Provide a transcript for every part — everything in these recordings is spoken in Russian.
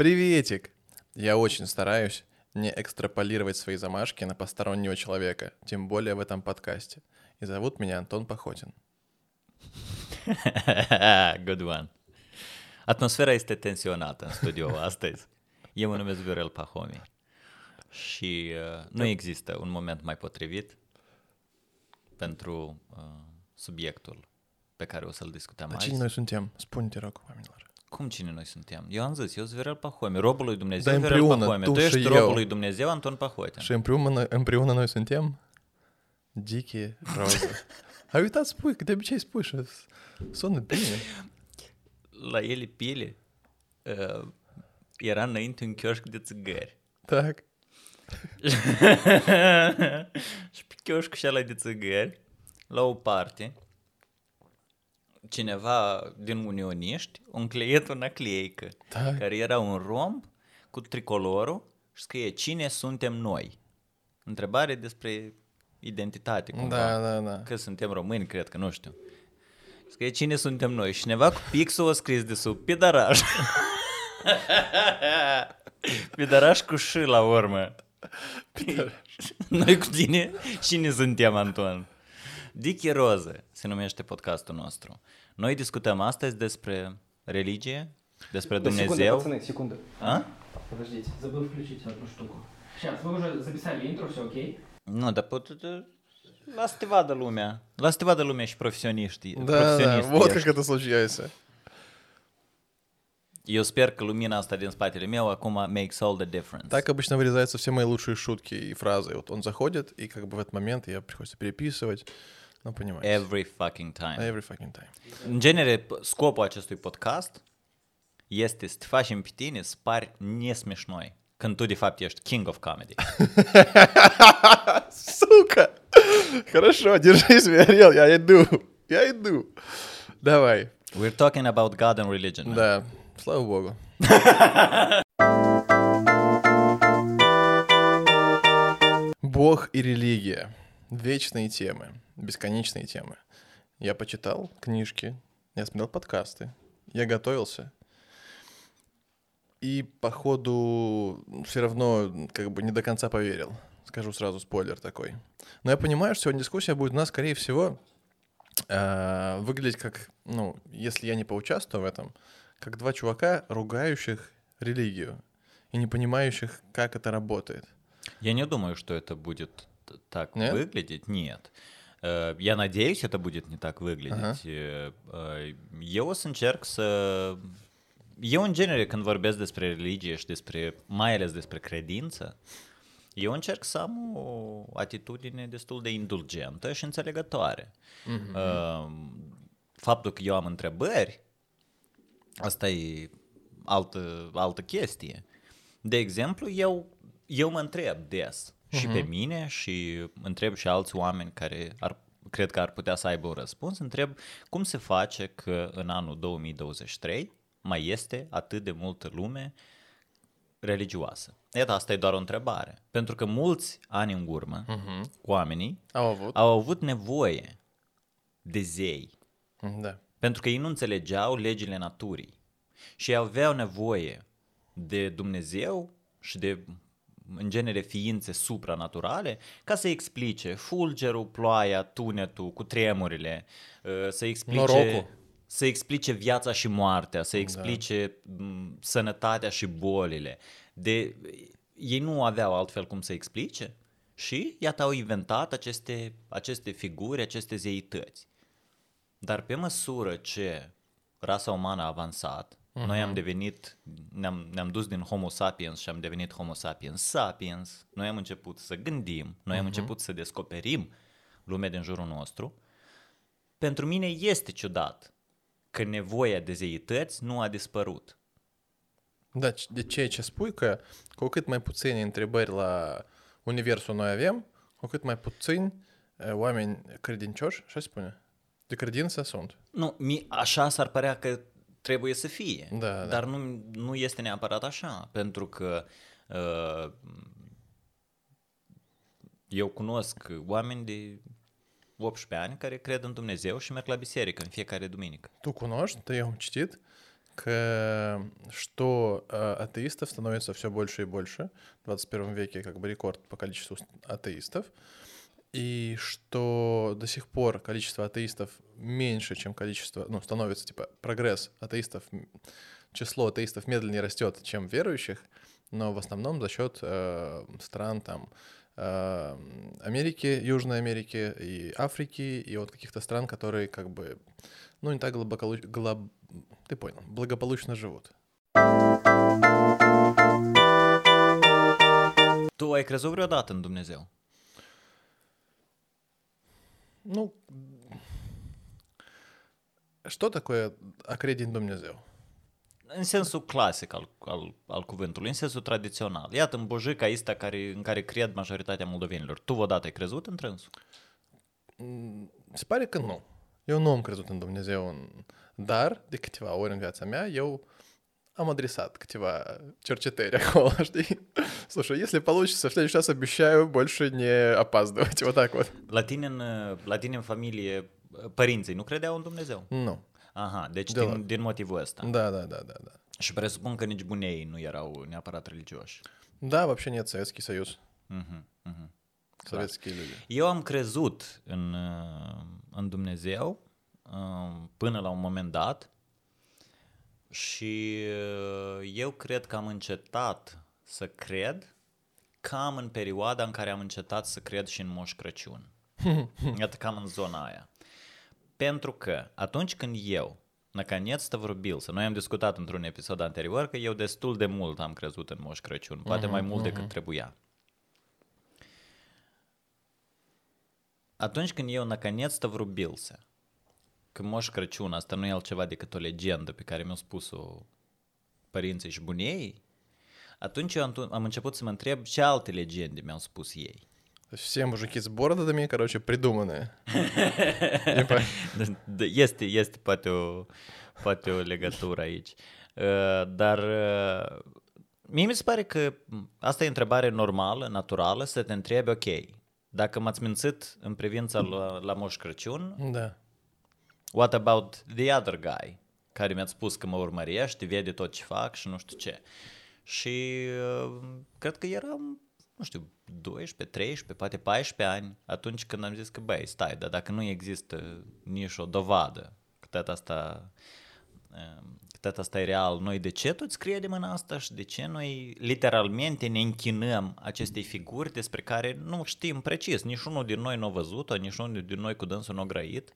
Приветик! Я очень стараюсь не экстраполировать свои замашки на постороннего человека, тем более в этом подкасте. И зовут меня Антон Пахотин. Good one. Atmosfera este tensionată în studio astăzi. Eu mă numesc Viorel Pahomi și uh, nu există un moment mai potrivit pentru uh, subiectul pe care o să-l discutăm Dar azi. cine noi suntem? Spune, te rog, oamenilor. Cum cine noi suntem? Eu am zis, eu sunt Virel Pahome, robul lui Dumnezeu, Dar Virel Pahome. Tu, tu ești robul eu. lui Dumnezeu, Anton Pahoitan. Și împreună, împreună noi suntem Dichi Roză. Ai uitat spuși, că de obicei spuși și sună bine. La ele piele uh, era înainte un chioșc de țigări. Da. și pe chioșcul și de țigări, la o parte, cineva din unioniști a încleiet o nacleică, Da. care era un romb cu tricolorul și scrie Cine suntem noi? Întrebare despre identitate, cumva. Da, da, da. Că suntem români, cred că, nu știu. Scrie Cine suntem noi? Și cineva cu pixul a scris de sub Pidaraș. Pidaraș cu și la urmă. Noi cu tine, cine suntem, Anton? Dicky Roză se numește podcastul nostru. Noi discutăm astăzi despre religie, despre Да, секунда, Dumnezeu. пацаны, секунда. A? Подождите, забыл включить одну штуку. Сейчас, вы уже записали интро, все окей? Nu, dar pot... Lasă te vadă lumea. Lasă te vadă lumea și profesioniștii. Да, да, вот ești. это случается. Eu sper că lumina asta din spatele meu acum makes all the difference. Так обычно вырезаются все мои лучшие шутки и фразы. Вот он заходит, и как бы в этот момент я приходится переписывать. Ну, понимаете. Every fucking time. Every fucking time. În genere, scopul acestui podcast este să te facem pe tine să pari nesmișnoi. Când tu, de fapt, ești king of comedy. Сука! Хорошо, держись, Виорел, я иду. Я иду. Давай. We're talking about God and religion. man. Да, слава богу. Бог и религия. Вечные темы, бесконечные темы. Я почитал книжки, я смотрел подкасты, я готовился. И походу все равно как бы не до конца поверил. Скажу сразу спойлер такой. Но я понимаю, что сегодня дискуссия будет у нас, скорее всего, э, выглядеть как, ну, если я не поучаствую в этом, как два чувака, ругающих религию и не понимающих, как это работает. Я не думаю, что это будет так Нет? выглядеть. Нет. Э, Я надеюсь, это будет не так выглядеть. Uh-huh. Eu o să încerc să... Eu, în genere, când vorbesc despre religie și despre, mai ales despre credință, eu încerc să am o atitudine destul de indulgentă și înțelegătoare. Uh, Faptul că eu am întrebări, asta e altă, altă chestie. De exemplu, eu, eu mă întreb des și uh-huh. pe mhm. mine și întreb și alți oameni care ar, cred că ar putea să aibă un răspuns, întreb cum se face că în anul 2023 mai este atât de multă lume religioasă. Iată, asta e doar o întrebare. Pentru că mulți ani în urmă, uh-huh. oamenii au avut. au avut nevoie de zei. Da. Pentru că ei nu înțelegeau legile naturii și aveau nevoie de Dumnezeu și de în genere, ființe supranaturale ca să explice fulgerul, ploaia, tunetul, cu tremurile, uh, să explice... Norocul. Să explice viața și moartea, să explice m, sănătatea și bolile. De, ei nu aveau altfel cum să explice și iată au inventat aceste, aceste figuri, aceste zeități. Dar pe măsură ce rasa umană a avansat, uh-huh. noi am devenit, ne-am, ne-am dus din Homo sapiens și am devenit Homo sapiens sapiens, noi am început să gândim, noi am început să descoperim lumea din jurul nostru, pentru mine este ciudat că nevoia de zeități nu a dispărut. Da, c- de ceea ce spui că cu cât mai puține întrebări la universul noi avem, cu cât mai puțini eh, oameni credincioși, așa se spune, de credință sunt. Nu, mi, așa s-ar părea că trebuie să fie, Da, da. dar nu, nu este neapărat așa, pentru că uh, eu cunosc oameni de 18 ani care cred în Dumnezeu și merg la biserică în fiecare duminică. Tu cunoști, tu eu am citit, к, что э, атеистов становится все больше и больше. В 21 веке как бы рекорд по количеству с- атеистов. И что до сих пор количество атеистов меньше, чем количество, ну, становится, типа, прогресс атеистов, число атеистов медленнее растет, чем верующих, но в основном за счет э, стран там э, Америки, Южной Америки и Африки, и вот каких-то стран, которые как бы, ну, не так глубоко, глоб... ты понял, благополучно живут. Tu ai crezut vreodată în Dumnezeu? Ну, что такое a crede în Dumnezeu? În sensul clasic al, al, al cuvântului, în sensul tradițional. Iată, în bojica asta care, în care cred majoritatea moldovenilor. Tu odată ai crezut în trânsul? Se pare că nu. Eu nu am crezut în Dumnezeu, în... dar de câteva ori în viața mea eu am adresat câteva cercetări acolo, știi? Слушай, если получится, в следующий раз обещаю больше не опаздывать. Вот так вот. La tine în, la tine în familie, părinții nu credeau în Dumnezeu? Nu. Aha, deci Deloc. din, din motivul ăsta. Да, да, да, да, да. Și presupun că nici bunei nu erau neapărat religioși. Да, вообще нет, Советский Союз. Mhm, mhm. Советские люди. Eu am crezut în, uh, în Dumnezeu uh, până la un moment dat și uh, eu cred că am încetat să cred cam în perioada în care am încetat să cred și în Moș Crăciun. Iată cam în zona aia. Pentru că atunci când eu, наконец-то врубился, noi am discutat într-un episod anterior că eu destul de mult am crezut în Moș Crăciun, poate mai mult decât trebuia. Atunci când eu наконец-то врубился, că Moș Crăciun asta nu e altceva decât o legendă pe care mi-au spus-o părinții și bunei, atunci eu am, am început să mă întreb ce alte legende mi-au spus ei. То есть все мужики с бородами, короче, придуманные. Типа, Da, Este, este poate o, poate o legătură aici. Uh, Dar uh, mie mi se pare că asta e întrebare normală, naturală, să te întrebi, ok, dacă m-ați mințit în privința la, la Moș Crăciun, Да. what about the other guy, care mi-a spus că mă urmărește, vede tot ce fac și nu știu ce. Și uh, cred că eram, nu știu, 12, 13, poate 14 ani, atunci când am zis că, băi, stai, dar dacă nu există nici o dovadă că tot asta, uh, că tot asta e real, noi de ce toți credem în asta și de ce noi literalmente ne închinăm acestei figuri despre care nu știm precis, nici unul din noi nu a văzut-o, nici unul din noi cu dânsul nu a grăit.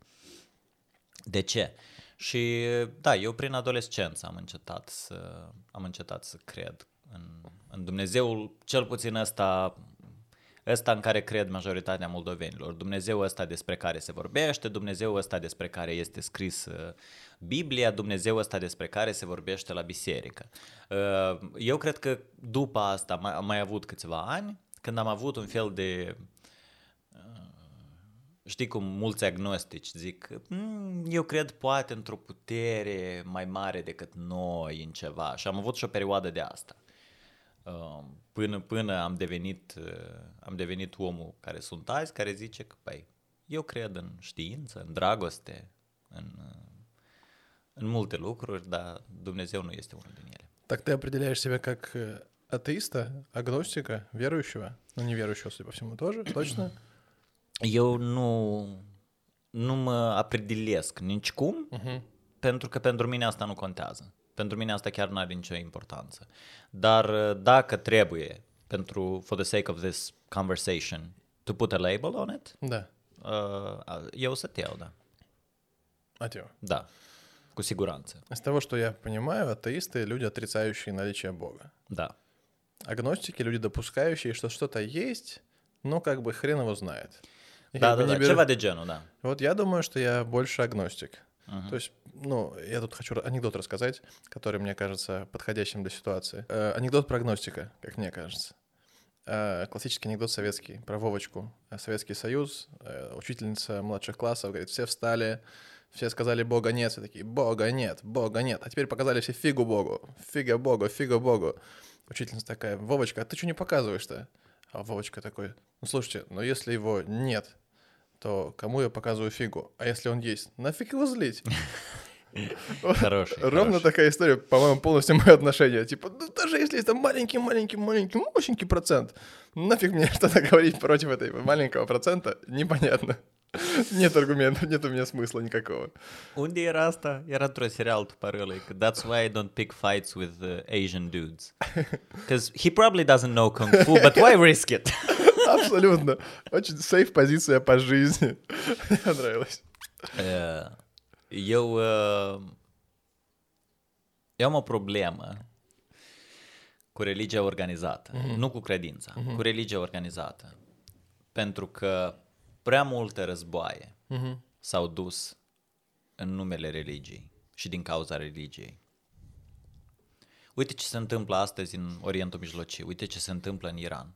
De ce? Și da, eu prin adolescență am încetat să, am încetat să cred în, în Dumnezeul, cel puțin ăsta, ăsta în care cred majoritatea moldovenilor. Dumnezeu ăsta despre care se vorbește, Dumnezeu ăsta despre care este scris uh, Biblia, Dumnezeu ăsta despre care se vorbește la biserică. Uh, Eu cred că după asta mai- am mai avut câțiva ani, când am avut un fel de Știi cum mulți agnostici zic, "Mm, eu cred poate într-o putere mai mare decât noi în ceva. Și am avut și o perioadă de asta. Uh, Până, până am devenit, uh, am devenit omul care sunt azi, care zice că, păi, eu cred în știință, în dragoste, în, uh, în multe lucruri, dar Dumnezeu nu este unul din ele. Так ты определяешь себя как э, атеиста, агностика, верующего? Ну, неверующего, судя по всему, тоже, точно? Eu nu, nu mă apredelesc nicicum, Мгм. pentru că pentru mine asta nu contează. Pentru mine asta chiar nu are nicio importanță. Dar uh, dacă trebuie, pentru, for the sake of this conversation, to put a label on it, Да. uh, să te iau, da. Атео. Da, cu siguranță. Из того, что я понимаю, атеисты — люди, отрицающие наличие Бога. Da. Агностики — люди, допускающие, что что-то есть, но как бы хрен его знает. Беру- ceva de genul, da. Вот я думаю, что я больше агностик. Мгм. То есть, ну, я тут хочу анекдот рассказать, который мне кажется подходящим для ситуации. Э, анекдот про агностика, как мне кажется. Э, классический анекдот советский про Вовочку. Э, Советский Союз, э, учительница младших классов говорит, все встали, все сказали Бога нет, все такие, Бога нет, Бога нет. А теперь показали все фигу Богу, фига Богу, фига Богу. Учительница такая, Вовочка, а ты что не показываешь-то? А Вовочка такой, ну слушайте, но если его нет, то кому я показываю фигу? А если он есть, нафиг его злить? Хороший, Ровно такая история, по-моему, полностью мое отношение. Типа, ну, даже если это маленький-маленький-маленький, мощенький процент, нафиг мне что-то говорить против этой маленького процента, непонятно. Нет аргументов, нет у меня смысла никакого. Unde era asta? Era într-un serial That's why I don't pick fights with uh, Asian dudes. Because he probably doesn't know kung fu, but why risk it? Абсолютно. Очень сейф позиция по жизни. Мне понравилось. Uh, eu, uh, eu am o problemă cu religia organizată, nu cu credința, cu religia organizată. Pentru că prea multe războaie s-au dus în numele religiei și din cauza religiei. Uite ce se întâmplă astăzi în Orientul Mijlociu, uite ce se întâmplă în Iran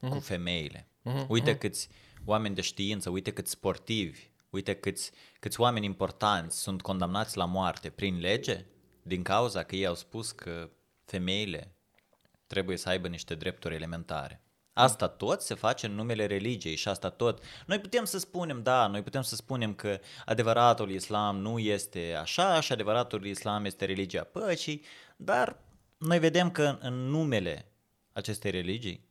cu femeile. Uite câți oameni de știință, uite câți sportivi, uite câți, câți oameni importanți sunt condamnați la moarte prin lege din cauza că ei au spus că femeile trebuie să aibă niște drepturi elementare. Asta tot se face în numele religiei și asta tot. Noi putem să spunem, da, noi putem să spunem că adevăratul islam nu este așa și adevăratul islam este religia păcii, dar noi vedem că în, în numele acestei religii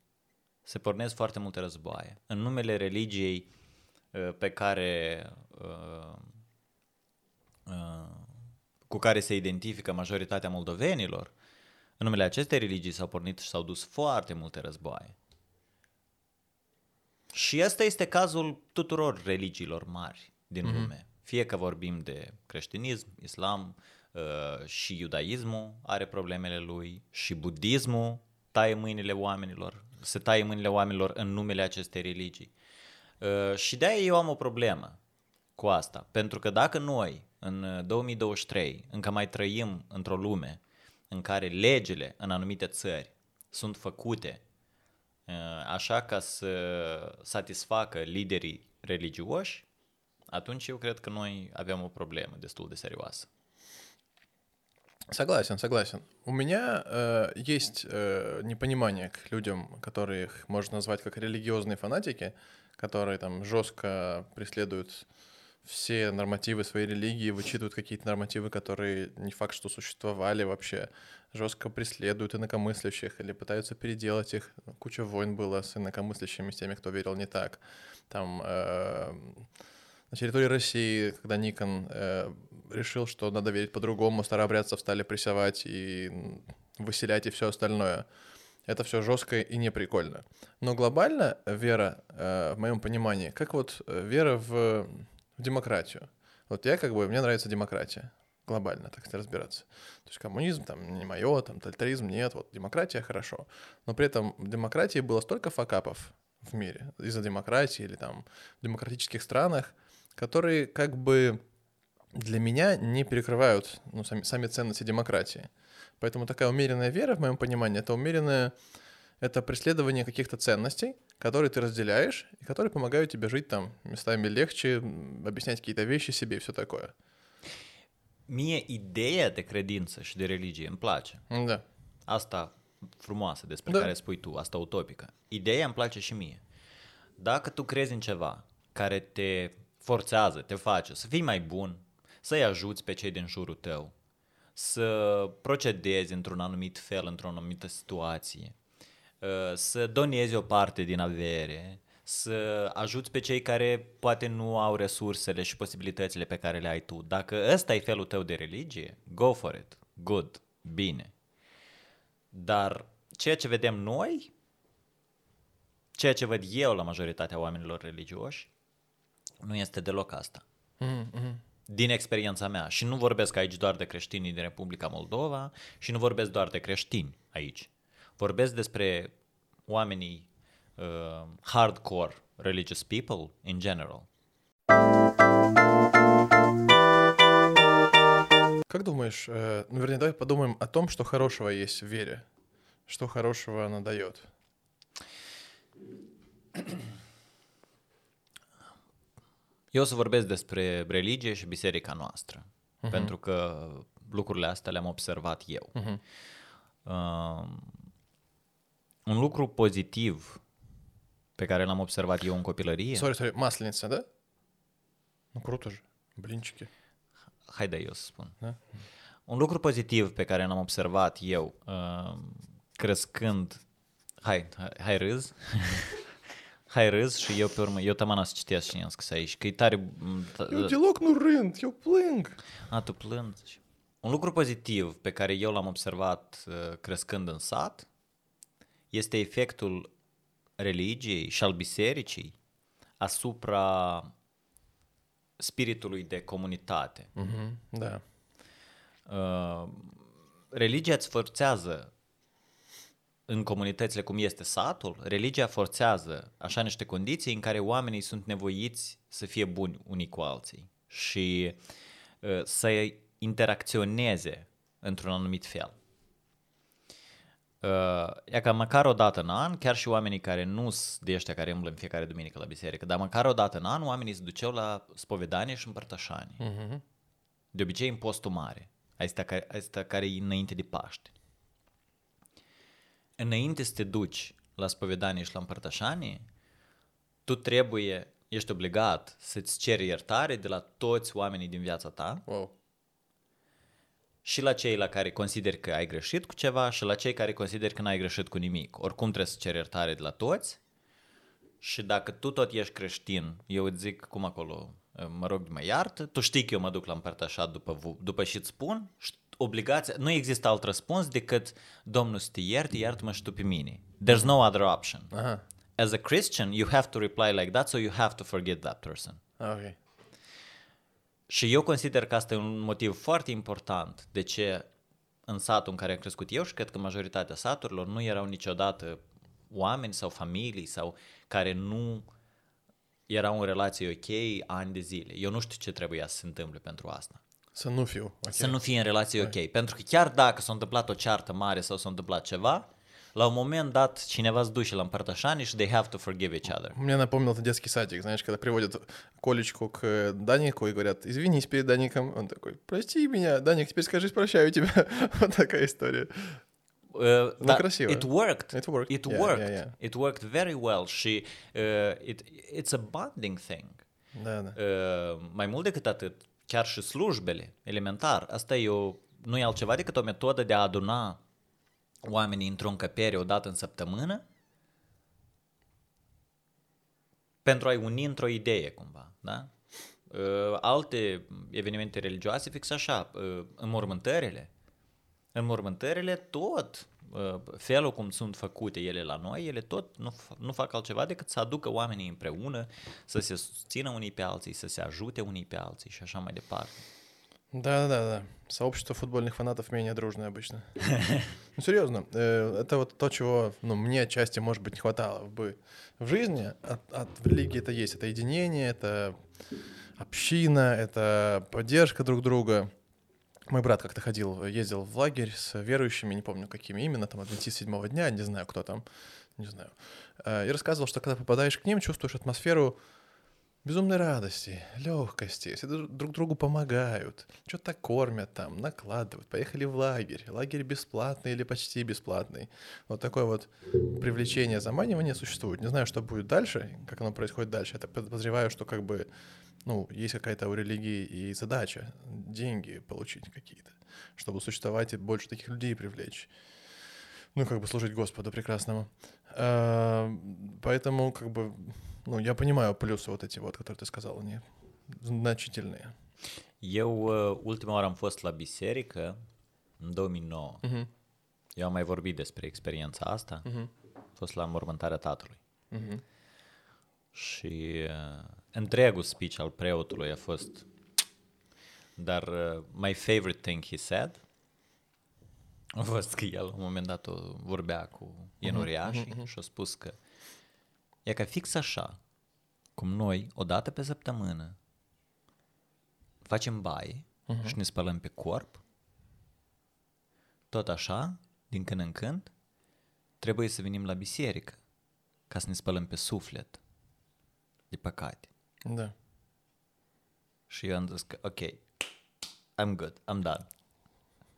se pornesc foarte multe războaie. În numele religiei uh, pe care uh, uh, cu care se identifică majoritatea moldovenilor, în numele acestei religii s-au pornit și s-au dus foarte multe războaie. Și ăsta este cazul tuturor religiilor mari din mm-hmm. lume. Fie că vorbim de creștinism, islam uh, și iudaismul are problemele lui și budismul taie mâinile oamenilor, se taie mâinile oamenilor în numele acestei religii. Uh, și de-aia eu am o problemă cu asta. Pentru că dacă noi, în uh, 2023, încă mai trăim într-o lume în care legile în anumite țări sunt făcute uh, așa ca să satisfacă liderii religioși, atunci eu cred că noi avem o problemă destul de serioasă. Согласен, согласен. У меня э, есть э, непонимание к людям, которых можно назвать как религиозные фанатики, которые там жестко преследуют все нормативы своей религии, вычитывают какие-то нормативы, которые не факт, что существовали вообще, жестко преследуют инакомыслящих или пытаются переделать их. Куча войн было с инакомыслящими, с теми, кто верил не так. Там э, на территории России, когда Никон э, решил, что надо верить по-другому, старообрядцев стали прессовать и выселять и все остальное. Это все жестко и неприкольно. Но глобально вера, э, в моем понимании, как вот э, вера в, в демократию. Вот я как бы, мне нравится демократия глобально, так сказать, разбираться. То есть коммунизм там не мое, там тоталитаризм нет, вот демократия хорошо. Но при этом в демократии было столько факапов в мире из-за демократии или там в демократических странах, которые как бы для меня не перекрывают ну, сами, сами ценности демократии. Поэтому такая умеренная вера, в моем понимании, это умеренное, это преследование каких-то ценностей, которые ты разделяешь, и которые помогают тебе жить там местами легче, объяснять какие-то вещи себе и все такое. Mie ideea de credință și de religie îmi place. Да. Asta frumoasă despre Da. care spui tu, asta utopică. Ideea îmi place și mie. Dacă tu crezi în ceva care te forțează, te face să fii mai bun, să-i ajuți pe cei din jurul tău, să procedezi într-un anumit fel, într-o anumită situație, uh, să donezi o parte din avere, să ajuți pe cei care poate nu au resursele și posibilitățile pe care le ai tu. Dacă ăsta e felul tău de religie, go for it, good, bine. Dar ceea ce vedem noi, ceea ce văd eu la majoritatea oamenilor religioși, nu este deloc asta Din experiența mea. Și nu vorbesc aici doar de creștinii din Republica Moldova și nu vorbesc doar de creștini aici. Vorbesc despre oamenii uh, hardcore religious people in general. Как думаешь, э, ну, вернее, давай подумаем о том, что хорошего есть в вере. Что хорошего она дает. Eu o să vorbesc despre religie și biserica noastră, uh-huh. pentru că lucrurile astea le-am observat eu. Uh-huh. Uh, un lucru pozitiv pe care l-am observat eu în copilărie, Сори, сори, масленица, да? Ну круто же. Блинчики. Haide eu să spun. Da? Un lucru pozitiv pe care l-am observat eu uh, crescând... Hai, hai, hai râz. hai râz și eu pe urmă, eu tamana să citesc și i-am scris aici, că e tare... m, t- Eu deloc nu rând, eu plâng. A, tu plângi. Un lucru pozitiv pe care eu l-am observat uh, crescând în sat este efectul religiei și al bisericii asupra spiritului de comunitate. Mhm, Da. Uh, religia îți forțează în comunitățile cum este satul, religia forțează așa niște condiții în care oamenii sunt nevoiți să fie buni unii cu alții și uh, să interacționeze într-un anumit fel. Uh, e ca măcar o dată în an, chiar și oamenii care nu sunt de ăștia care umblă în fiecare duminică la biserică, dar măcar o dată în an oamenii se duceau la spovedanie și împărtășanie. Mhm. De obicei în postul mare. Asta care, asta care e înainte de Paște. Înainte să te duci la spovedanie și la împărtășanie, tu trebuie, ești obligat să-ți ceri iertare de la toți oamenii din viața ta Wow. și la cei la care consideri că ai greșit cu ceva și la cei care consideri că n-ai greșit cu nimic. Oricum trebuie să ceri iertare de la toți și dacă tu tot ești creștin, eu îți zic cum acolo, mă rog, mă iartă, tu știi că eu mă duc la împărtășat după, vu- după și îți spun, și obligația, nu există alt răspuns decât Domnul să te ierte, iartă-mă și tu pe mine. There's no other option. Aha. As a Christian, you have to reply like that, so you have to forget that person. Ok. Și eu consider că asta e un motiv foarte important de ce în satul în care am crescut eu și cred că majoritatea saturilor nu erau niciodată oameni sau familii sau care nu erau în relație ok ani de zile. Eu nu știu ce trebuia să se întâmple pentru asta. Să nu fiu. ok. Să nu fie în relație ok. Pentru că chiar dacă s-a întâmplat o ceartă mare sau s-a întâmplat ceva, la un момент dat cineva se duce la împărtășanie și they have to forgive each other. Мне напомнил это детский садик, знаешь, когда приводят Колечку к Данику и говорят, извинись перед Даником. Он такой, прости меня, Даник, теперь скажи, прощаю тебя. вот такая история. Uh, Ну, da, красиво. It worked. It worked. It Yeah, worked. yeah, yeah. It worked very well și uh, it, it's a bonding thing. Да, да. Uh, mai mult decât atât, chiar și slujbele, elementar, asta e o, nu e altceva decât o metodă de a aduna oamenii într-o încăpere o dată în săptămână pentru a-i uni într-o idee cumva, da? Uh, alte evenimente religioase fix așa, uh, înmormântările. Înmormântările tot, uh, felul cum sunt făcute ele la noi, ele tot nu, f- nu fac altceva decât să aducă oamenii împreună, să se susțină unii pe alții, să se ajute unii pe alții și așa mai departe. Да, да, да. Сообщество футбольных фанатов менее дружное обычно. Ну, серьезно, э, это вот то, чего, ну, мне отчасти, может быть, не хватало бы в жизни. От, от религии это есть. Это единение, это община, это поддержка друг друга. Мой брат как-то ходил, ездил в лагерь с верующими, не помню, какими именно, там, адвентист седьмого дня, не знаю, кто там, не знаю. Э, И рассказывал, что когда попадаешь к ним, чувствуешь атмосферу безумной радости, легкости, все дру- друг другу помогают, что-то кормят там, накладывают, поехали в лагерь, лагерь бесплатный или почти бесплатный. Вот такое вот привлечение, заманивание существует. Не знаю, что будет дальше, как оно происходит дальше. Я подозреваю, что как бы, ну, есть какая-то у религии и задача, деньги получить какие-то, чтобы существовать и больше таких людей привлечь. Ну, как бы служить Господу прекрасному. А, Поэтому, как бы, ну, я понимаю плюсы вот эти вот, которые ты сказал, они значительные. Eu uh, ultima oară am fost la biserică în 2009. Мгм. Eu am mai vorbit despre experiența asta. Мгм. Am fost la mormântarea tatălui. Мгм. Și uh, întregul speech al preotului a fost dar uh, my favorite thing he said a fost că el la un moment dat o vorbea cu ienuriașii și a spus că e ca fix așa cum noi o dată pe săptămână facem baie și ne spălăm pe corp tot așa, din când în când, trebuie să venim la biserică ca să ne spălăm pe suflet de păcate. Да. Și eu am zis că, ok, I'm good, I'm done.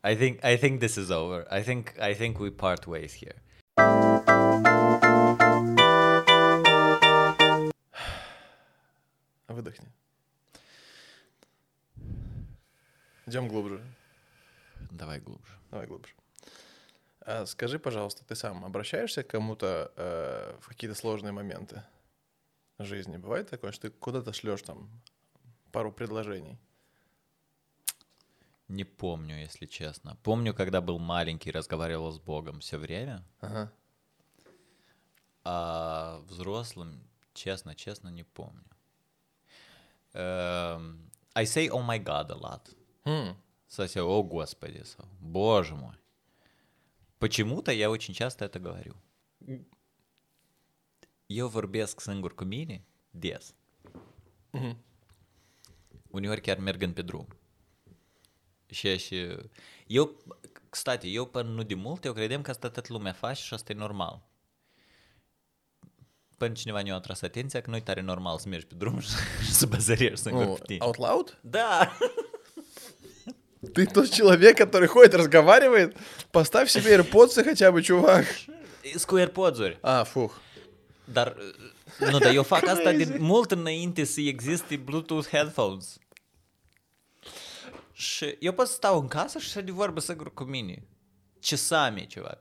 I think, I think this is over. I think, I think we part ways here. Выдохни. Идем глубже. Давай глубже. Давай глубже. А скажи, пожалуйста, ты сам обращаешься к кому-то э, в какие-то сложные моменты жизни? Бывает такое, что ты куда-то шлешь там пару предложений? Не помню, если честно. Помню, когда был маленький, разговаривал с Богом все время. Ага. А взрослым, честно, честно, не помню. Эм, I say oh my god a lot. Хм. Кстати, о господи, со- боже мой. Почему-то я очень часто это говорю. Eu vorbesc singur cu mine des. Uneori chiar mergând pe drum. Și, și eu, kstati, eu până nu de mult, eu credeam că asta toată lumea face și asta e normal. Până cineva ne-a atras atenția că nu e tare normal să mergi pe drum și, și să bazărești singur Ну, pe tine. out loud? Da! Ты тот человек, который ходит, разговаривает? Поставь себе AirPods хотя бы, чувак. Cu AirPods-uri. А, фух. Dar, nu, dar eu fac asta de mult înainte să existe Bluetooth headphones. Și eu pot să stau în casă și să de vorbă singur cu mine. Часами, чувак.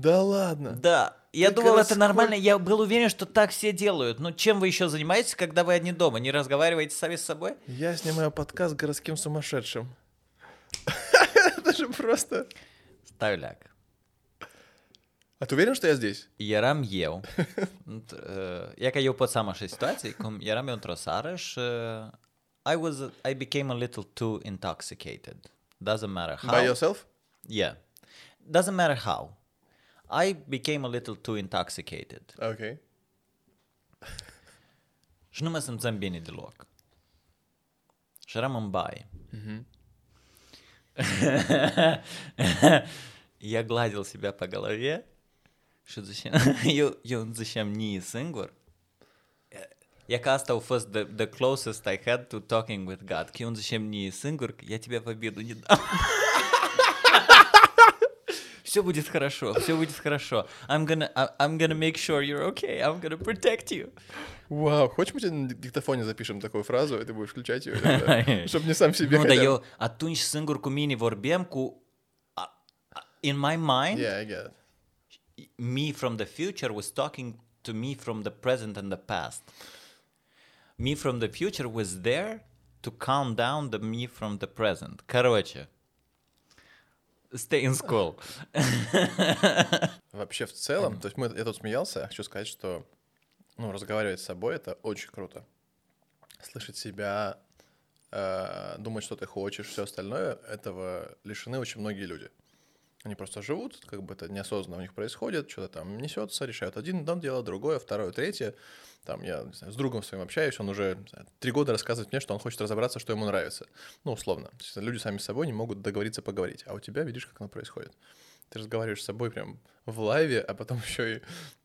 Да ладно. Да, я Ты думал, это расколь- нормально, я был уверен, что так все делают. Но чем вы еще занимаетесь, когда вы одни дома? Не разговариваете сами с собой? Я снимаю подкаст городским сумасшедшим. Это же просто... Ставляк. А ты уверен, что я здесь? Eram eu. Uh, E că eu pot să am așa situații, cum eram eu într-o seară și uh, I was, I became a little too intoxicated. Doesn't matter how. By yourself? Yeah. Doesn't matter how. I became a little too intoxicated. Ok. Și nu mă simțeam bine deloc. Și eram în baie. Я гладил себя по голове. Și ziceam, eu, eu ziceam nie singur. E că asta a fost the, the closest I had to talking with God. Îmi ziceam nie singur, că я тебя в обиду не дам. Все будет хорошо, все будет хорошо. I'm gonna, I'm gonna make sure you're okay. I'm gonna protect you. Вау, хочешь мы тебе на диктофоне запишем такую фразу, и ты будешь включать ее, чтобы не сам себе singur cu mine vorbeam cu... a- a- In my mind, Yeah, I get it. Me from the future was talking to me from the present and the past. Me from the future was there to calm down the me from the present. Короче, stay in school. Вообще, в целом, то есть мы, я тут смеялся, хочу сказать, что ну, разговаривать с собой это очень круто. Слышать себя, э, думать, что ты хочешь, все остальное, этого лишены очень многие люди. Они просто живут, как бы это неосознанно у них происходит, что-то там несется, решают один дом дело, другое, второе, третье. Там я не знаю, с другом своим общаюсь, он уже знаю, три года рассказывает мне, что он хочет разобраться, что ему нравится. Ну, условно. Есть люди сами с собой не могут договориться поговорить. А у тебя видишь, как оно происходит. Ты разговариваешь с собой прям в лайве, а потом еще и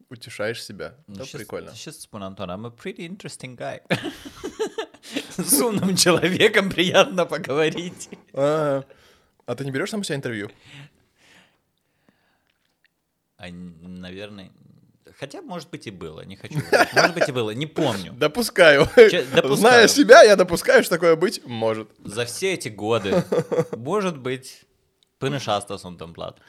утешаешь себя. Это Сейчас- прикольно. Сейчас спун, Антон, I'm a pretty interesting guy. С умным человеком приятно поговорить. А, а ты не берешь сам у себя интервью? А, наверное... Хотя, может быть, и было, не хочу. Может быть, и было, не помню. Допускаю. Че- допускаю. Зная себя, я допускаю, что такое быть может. За все эти годы, может быть, asta s-a întâmplat.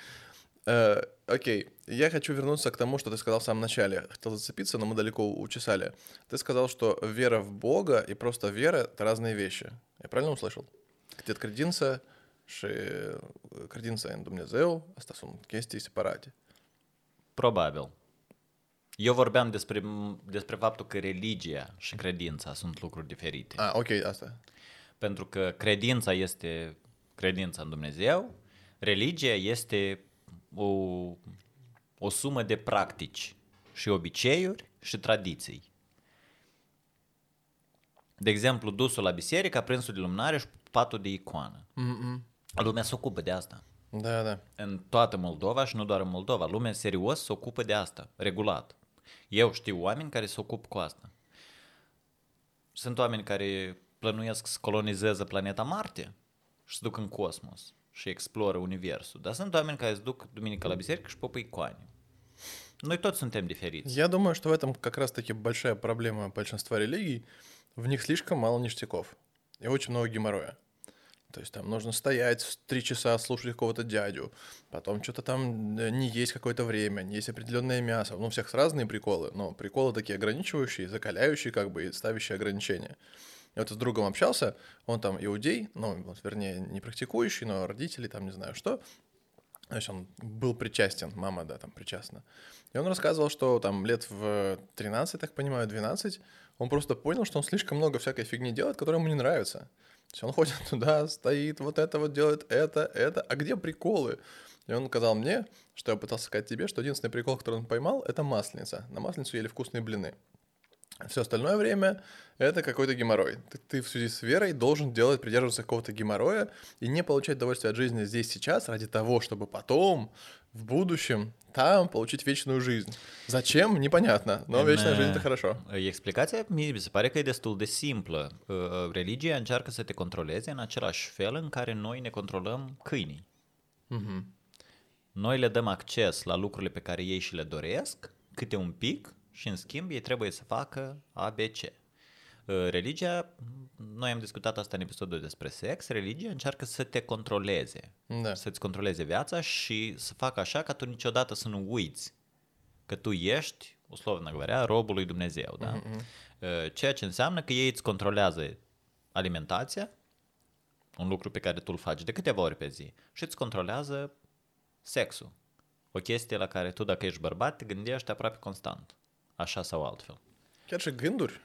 Э, окей, я хочу вернуться к тому, что ты сказал в самом начале. Хотел зацепиться, но мы далеко учесали. Ты сказал, что вера в Бога и просто вера — это разные вещи. Я правильно услышал? Где credință și credința în Dumnezeu, asta sunt chestii separate. Probabil. Eu vorbeam despre, despre faptul că religia și credința sunt lucruri diferite. Ah, ok, asta. Pentru că credința este credința în Dumnezeu, religia este o, o sumă de practici și obiceiuri și tradiții. De exemplu, dusul la biserică, prinsul de lumânare și patul de icoană. Mm-mm. Lumea se ocupă de asta. Da, da. În toată Moldova și nu doar în Moldova, lumea serios se ocupă de asta, regulat. Eu știu oameni care se ocupă cu asta. Sunt oameni care plănuiesc să colonizeze planeta Marte și se duc în cosmos și exploră universul. Dar sunt oameni care se duc duminică la biserică și popă icoane. Noi toți suntem diferiți. Я думаю, что в этом как раз-таки большая проблема большинства религий. В них слишком мало ништяков и очень много геморроя. То есть там нужно стоять три часа, слушать какого-то дядю, потом что-то там э, не есть какое-то время, не есть определенное мясо. Ну, у всех разные приколы, но приколы такие ограничивающие, закаляющие, как бы, и ставящие ограничения. Я вот с другом общался, он там иудей, ну, вернее, не практикующий, но родители там не знаю что. То есть он был причастен, мама, да, там причастна. И он рассказывал, что там лет в 13, так понимаю, 12, он просто понял, что он слишком много всякой фигни делает, которая ему не нравится. Он ходит туда, стоит, вот это вот делает, это, это. А где приколы? И он сказал мне, что я пытался сказать тебе, что единственный прикол, который он поймал, это масленица. На масленицу ели вкусные блины. Все остальное время это какой-то геморрой. Ты, ты в связи с верой должен делать, придерживаться какого-то геморроя и не получать удовольствие от жизни здесь сейчас ради того, чтобы потом, в будущем, там получить вечную жизнь. Zăcem? Непонятно, но вечная жизнь это хорошо. Explicația mi se pare că e destul de simplă. Religia încearcă să te controleze în același fel în care noi ne controlăm câinii. Mm-hmm. Noi le dăm acces la lucrurile pe care ei și le doresc, câte un pic, și în schimb ei trebuie să facă ABC. Religia, noi am discutat asta în episodul despre sex, religia încearcă să te controleze, Da. să-ți controleze viața și să facă așa ca tu niciodată să nu uiți că tu ești, условно говоря, robul lui Dumnezeu, da? Mm-hmm. Ceea ce înseamnă că ei îți controlează alimentația, un lucru pe care tu îl faci de câteva ori pe zi, și îți controlează sexul. O chestie la care tu, dacă ești bărbat, te gândești aproape constant, așa sau altfel. Chiar și gânduri.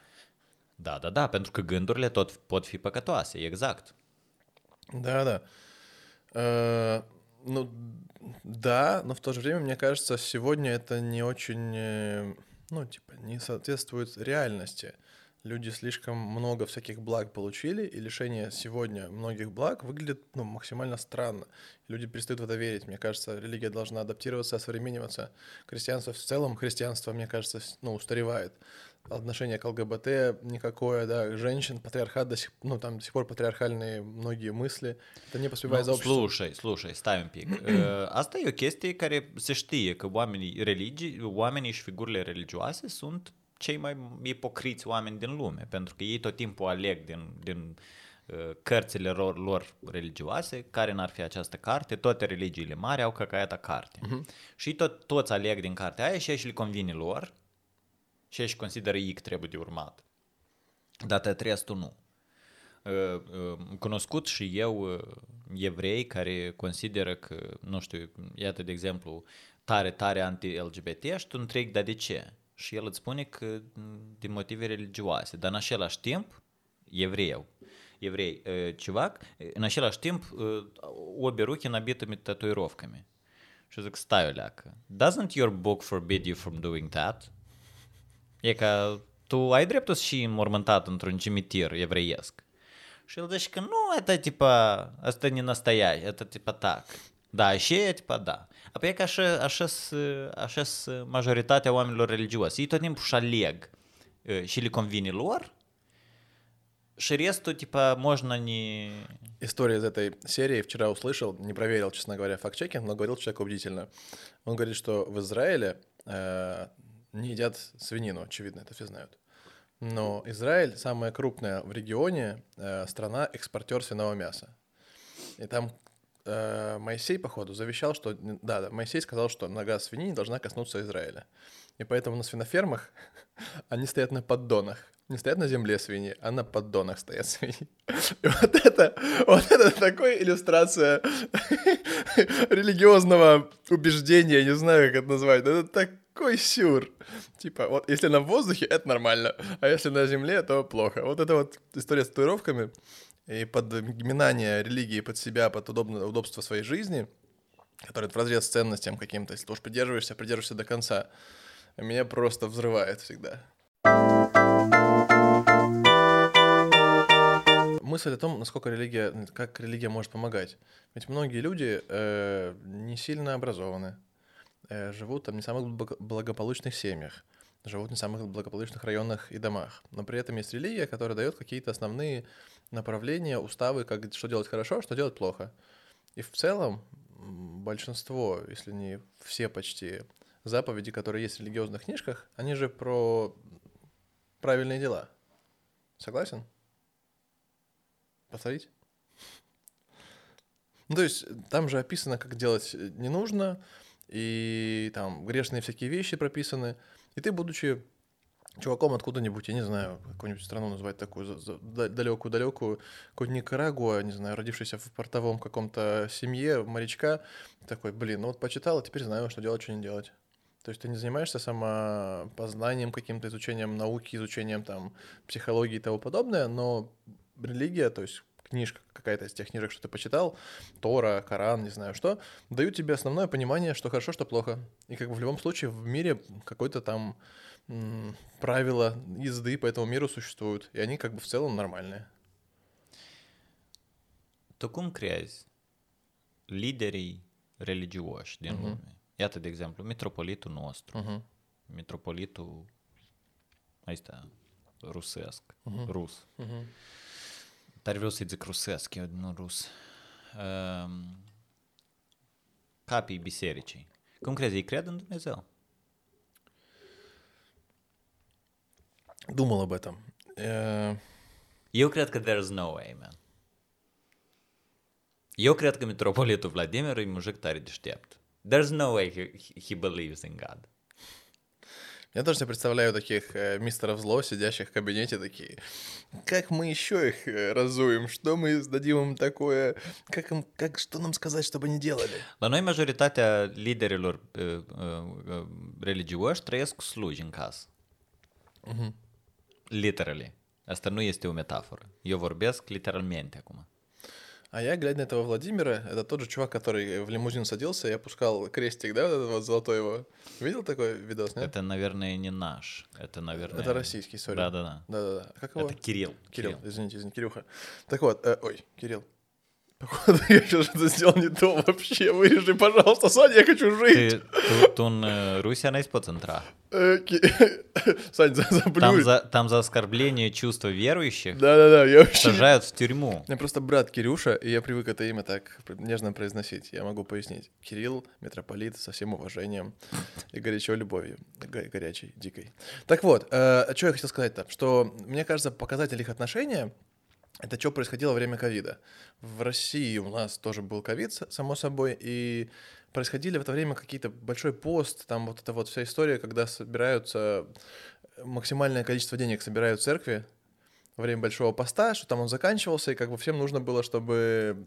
Da, da, da, pentru că gândurile tot pot fi păcătoase, exact. Да, да. Э, ну, да, но в то же время, мне кажется, сегодня это не очень, э, ну, типа, не соответствует реальности. Люди слишком много всяких благ получили, и лишение сегодня многих благ выглядит ну, максимально странно. Люди перестают в это верить. Мне кажется, религия должна адаптироваться, осовремениваться. Христианство в целом, христианство, мне кажется, ну, устаревает. Отношение к ЛГБТ никакое, да, женщин, патриархат до сих, ну, там до сих пор патриархальные многие мысли. Это не поспевает за Nu, обществом. slușai, slușai, stai un pic. Uh, Asta e o chestie care se știe că oamenii, religii, oamenii și figurile religioase sunt cei mai ipocriți oameni din lume, pentru că ei tot timpul aleg din, din uh, cărțile lor, lor religioase, care n-ar fi această carte, toate religiile mari au căcaiata carte. Uh-huh. Și ei tot, toți aleg din cartea aia și ei și le convine lor și ei și consideră ei că trebuie de urmat. Dar te restul nu. Uh, uh, cunoscut și eu uh, evrei care consideră că, nu știu, iată de exemplu, tare, tare anti-LGBT și tu întregi, dar de ce? Și el îți spune că m, din motive religioase, dar în același timp, evreu, еврей, э, чувак, э, în același timp, э, обе руки набитыми татуировками. Și zic, stai o leacă. Doesn't your book forbid you from doing that? E ca, tu ai dreptul și înmormântat într-un cimitir evreiesc. Și el zice că nu, это типа, asta не настоящий, это типа так. Da, și e tipa da. Apoi e că așa, așa, așa majoritatea oamenilor religioși. Ei tot timpul și aleg uh, și le convine lor și restul, типа, можно не... История из этой серии вчера услышал, не проверил, честно говоря, факт-чекинг, но говорил человек убедительно. Он говорит, что в Израиле э, не едят свинину, очевидно, это все знают. Но Израиль самая крупная в регионе э, страна экспортер свиного мяса. И там э, Моисей, походу, завещал, что... Да, да, Моисей сказал, что нога свиньи не должна коснуться Израиля. И поэтому на свинофермах они стоят на поддонах. Не стоят на земле свиньи, а на поддонах стоят свиньи. И вот это, вот это такая иллюстрация религиозного убеждения, я не знаю, как это назвать. Это такой сюр. Типа, вот если на воздухе, это нормально, а если на земле, то плохо. Вот это вот история с татуировками и подминание религии под себя, под удобно, удобство своей жизни, которое в разрез с ценностям каким-то, если ты уж придерживаешься, придерживаешься до конца, меня просто взрывает всегда. Мысль о том, насколько религия, как религия может помогать. Ведь многие люди э, не сильно образованы, живут там не в самых благо- благополучных семьях, живут в не самых благополучных районах и домах. Но при этом есть религия, которая дает какие-то основные направления, уставы, как, что делать хорошо, а что делать плохо. И в целом большинство, если не все почти, заповеди, которые есть в религиозных книжках, они же про правильные дела. Согласен? Повторить? Ну, то есть там же описано, как делать не нужно, и там грешные всякие вещи прописаны. И ты, будучи чуваком откуда-нибудь, я не знаю, какую-нибудь страну назвать такую далекую-далекую, какую-нибудь Никарагуа, не знаю, родившийся в портовом каком-то семье, морячка, такой, блин, ну вот почитал, а теперь знаю, что делать, что не делать. То есть ты не занимаешься самопознанием, каким-то изучением науки, изучением там психологии и тому подобное, но религия, то есть книжка какая-то из тех книжек, что ты почитал, Тора, Коран, не знаю что, дают тебе основное понимание, что хорошо, что плохо. И как бы в любом случае в мире какой-то там м- правила езды по этому mиру sуществуют, и они как бы в целом nормальные. Tu cum crezi liderii religioși din uh-huh. lume? Iată, de exemplu, mitropolitul nostru, uh-huh. mitropolitul ăsta rusesc, uh-huh. rus. Uh-huh. Dar vreau să-i zic rusesc, eu nu rus. Uh, capii bisericii. Cum crezi, ei cred în Dumnezeu? Думал об этом. Eu cred că there's no way, man. Eu cred că mitropolitul Vladimir e mujic tare deștept. There's no way he, he believes in God. Я тоже себе представляю таких э, мистеров зло, сидящих в кабинете, такие, как мы еще их э, разуем, что мы дадим им такое, как, им, как, что нам сказать, чтобы они делали? La noi majoritatea liderilor uh, uh, religioși trăiesc cu sluji în casă. Uh-huh. Literally. Asta nu este o metaforă. Eu vorbesc literalmente acum. А я, глядя на этого Владимира, это тот же чувак, который в лимузин садился и опускал крестик, да, вот этот вот золотой его. Видел такой видос, нет? Это, наверное, не наш. Это, наверное... Это российский, сори. Да-да-да. Да-да-да. Как его? Это Кирилл. Кирилл, Кирилл. извините, извините, Кирюха. Так вот, э, ой, Кирилл. Походу, я сейчас что-то сделал не то вообще. Вырежи, пожалуйста, Саня, я хочу жить. Ты, tu în Rusia n-ai spus intra. Сань, заплюй. Там за, там за оскорбление чувства верующих Да-да-да, я вообще... сажают в тюрьму. У меня просто брат Кирюша, и я привык это имя так нежно произносить. Я могу пояснить. Кирилл, митрополит, со всем уважением и горячо любовью. Горячей, дикой. Так вот, э, что я хотел сказать-то? Что, мне кажется, показатель их отношения это что происходило во время ковида. В России у нас тоже был ковид, само собой, и происходили в это время какие-то большой пост, там вот эта вот вся история, когда собираются максимальное количество денег собирают церкви во время большого поста, что там он заканчивался, и как бы всем нужно было, чтобы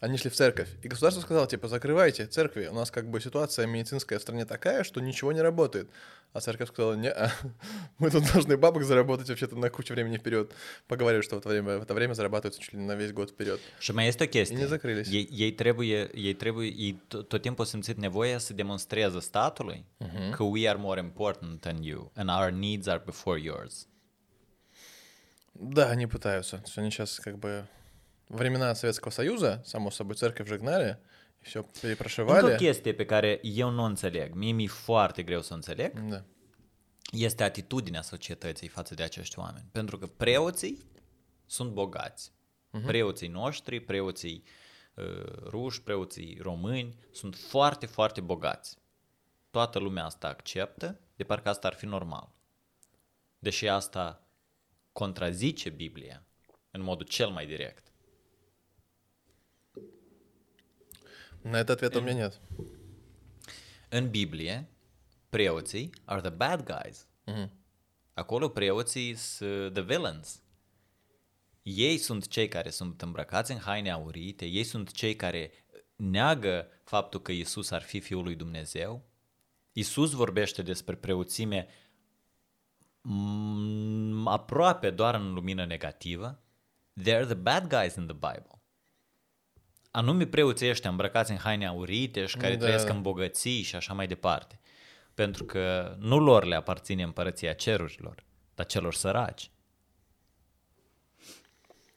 они шли в церковь. И государство сказало, типа, закрывайте церкви, у нас как бы ситуация медицинская в стране такая, что ничего не работает. А церковь сказала, не, мы тут должны бабок заработать вообще-то на кучу времени вперед. Поговорили, что в это время, в это время зарабатывается чуть ли на весь год вперед. Este o chestie. И не закрылись. Ei trebuie, ei trebuie, ei tot timpul au simțit nevoia să demonstreze statului uh-huh. că we are more important than you and our needs are before yours. Да, они pătаются. Они сейчас как бы времена Советского Союза, само собой, церковь же гнали, и все перепрошивали. Încă o chestie pe care eu nu înțeleg, mie mi-e foarte greu să înțeleg, Да. este atitudinea societății față de acești oameni. Pentru că preoții sunt bogați. Uh-huh. Preoții noștri, preoții uh, ruși, preoții români sunt foarte, foarte bogați. Toată lumea asta acceptă, de parcă asta ar fi normal. Deși asta contrazice Biblia în modul cel mai direct. На это ответа у меня нет. În Biblie, preoții are the bad guys. Мгм. Acolo preoții sunt the villains. Ei sunt cei care sunt îmbrăcați în haine aurite, ei sunt cei care neagă faptul că Isus ar fi Fiul lui Dumnezeu. Isus vorbește despre preoțime mm, aproape doar în lumină negativă. They're the bad guys in the Bible. Anume preoții ăștia îmbrăcați în haine aurite și care Da. trăiesc în bogății și așa mai departe. Pentru că nu lor le aparține împărăția cerurilor, dar celor săraci.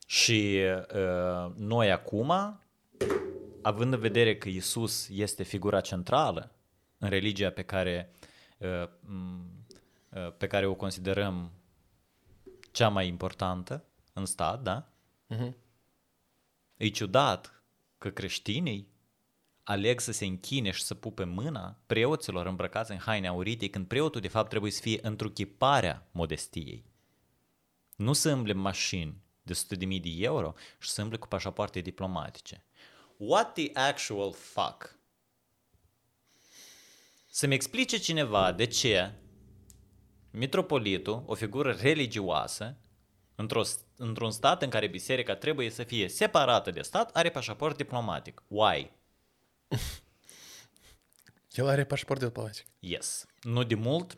Și uh, noi acum, având în vedere că Isus este figura centrală în religia pe care, uh, m, uh, pe care o considerăm cea mai importantă în stat, da? Uh-huh. E ciudat că creștinii aleg să se închine și să pupe mâna preoților îmbrăcați în haine aurite, când preotul de fapt trebuie să fie întruchiparea modestiei. Nu să îmble mașini de 100.000 de euro și să îmble cu pașapoarte diplomatice. What the actual fuck? Să-mi explice cineva de ce mitropolitul, o figură religioasă, într-o, într-un stat în care biserica trebuie să fie separată de stat, are pașaport diplomatic. Why? El are pașaport diplomatic. Yes. Nu de mult,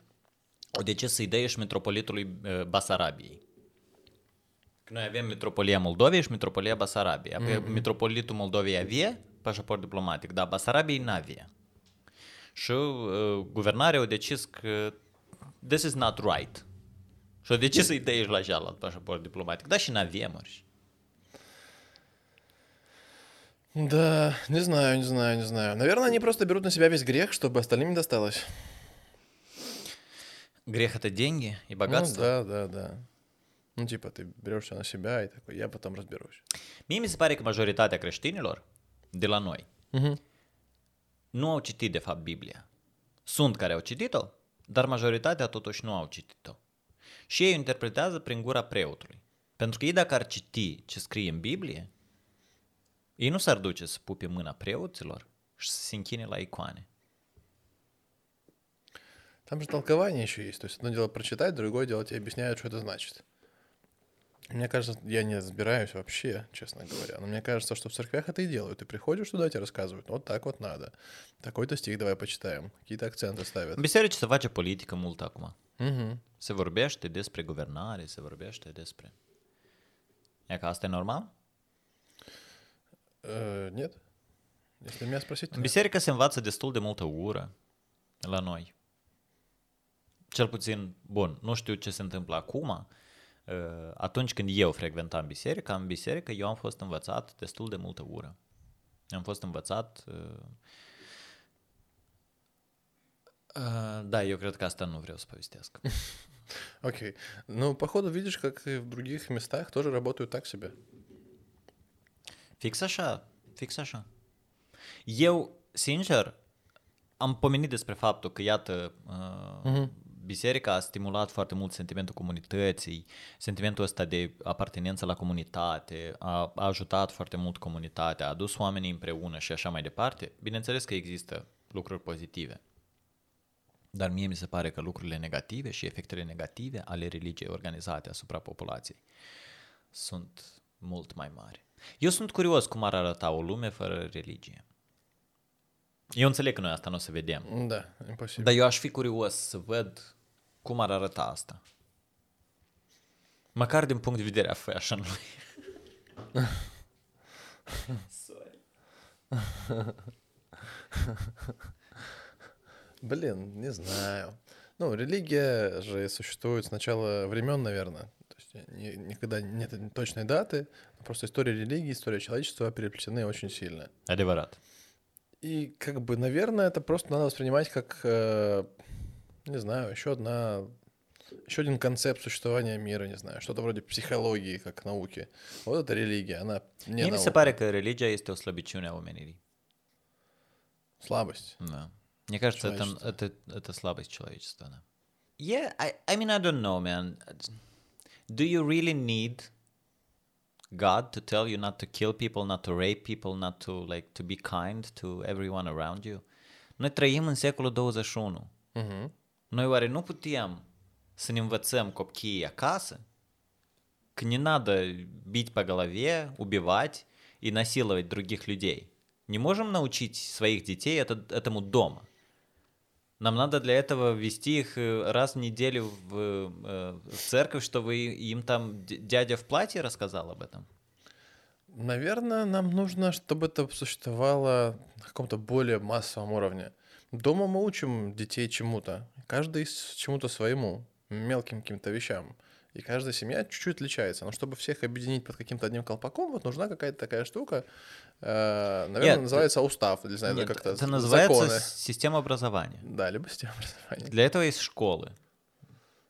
o decis să-i dea și metropolitului uh, Basarabiei. Că Noi avem metropolia Moldovei și metropolia Basarabiei. Apoi mm-hmm. metropolitul Moldovei avea pașaport diplomatic, dar Basarabiei n-avea. Și uh, guvernarea au decis că this is not right. Și au decis să-i dea și la cealaltă pașaport diplomatic. Da, și n-avem ori. Да, не знаю, не знаю, не знаю. Наверное, они просто берут на себя весь грех, чтобы остальным не досталось. Грех это деньги и Ну, богатство. да, да, да. Ну, типа, ты берешь все на себя и такой, я потом разберусь. Mie mi se pare că majoritatea creștinilor de la noi Мгм. nu au citit de fapt Biblia. Sunt care au citit-o, dar majoritatea totuși nu au citit-o. Și ei o interpretează prin gura preotului. Pentru că ei dacă ar citi ce scrie în Biblie, ei nu s-ar duce să pupe mâna preoților și să se închine la icoane. Там же толкование еще есть. То есть одно дело прочитать, другое дело тебе объясняют, что это значит. Мне кажется, я не разбираюсь вообще, честно говоря, но мне кажется, что в церквях это и делают. Ты приходишь туда, тебе рассказывают, вот так вот надо. Такой-то стих давай почитаем. Какие-то акценты ставят. Biserici se face politică mult acum. Мгм. Se vorbește despre guvernare, se vorbește despre... E că asta e normal? Э, Нет? Если меня sпросить, то În нет. biserică se învață destul de multă ură la noi. Cel puțin, bun, nu știu ce se întâmplă acum. Uh, Atunci când eu frecventam biserica, în biserică eu am fost învățat destul de multă ură. Am fost învățat... uh, uh, Da, eu cred că asta nu vreau să povestesc. Окей. Ну, походу, видишь, как и в других местах тоже работают так себе. Fix așa, fix așa. Eu, sincer, am pomenit despre faptul că, iată, uh, biserica a stimulat foarte mult sentimentul comunității, sentimentul ăsta de apartenență la comunitate, a, a ajutat foarte mult comunitatea, a adus oamenii împreună și așa mai departe. Bineînțeles că există lucruri pozitive. Dar mie mi se pare că lucrurile negative și efectele negative ale religiei organizate asupra populației sunt mult mai mari. Eu sunt curios cum ar arăta o lume fără religie. Eu înțeleg că noi asta nu o să vedem, Да, imposibil. dar eu aș fi curios să văd cum ar arăta asta. Măcar din punct de vedere a fashion-ului. Sorry. Блин, не знаю. Ну, религия же существует с начала времен, наверное. То есть ни- никогда нет точной даты. Просто история религии, история человечества переплетены очень сильно. Adevărat. И как бы, наверное, это просто надо воспринимать как, э, не знаю, еще одна, еще один концепт существования мира, не знаю, что-то вроде психологии, как науки. Вот это религия, она не mi наука. se pare că religia este o slăbiciune a omenirii. Слабость. Да. Мне кажется, это, это, это слабость человечества, да. Yeah, I, I mean, I don't know, man. Do you really need God to tell you not to kill people, not to rape people, not to, like, to be kind to everyone around you? Noi trăim în secolul 21. Мгм. Noi oare nu putem să ne învățăm copiii acasă? Că не надо бить по голове, убивать и насиловать других людей. Не можем научить своих детей это, этому дома. Нам надо для этого вести их э, раз в неделю в, э, в церковь, чтобы им там дядя в платье рассказал об этом. Наверное, нам нужно, чтобы это существовало на каком-то более массовом уровне. Дома мы учим детей чему-то, каждый чему-то своему, мелким каким-то вещам. И каждая семья чуть-чуть отличается. Но чтобы всех объединить под каким-то одним колпаком, вот нужна какая-то такая штука. э, наверное, Нет, называется устав, или знаю, Нет, это как-то это называется законы. система образования. Да, lибо система образования. Для этого есть școală,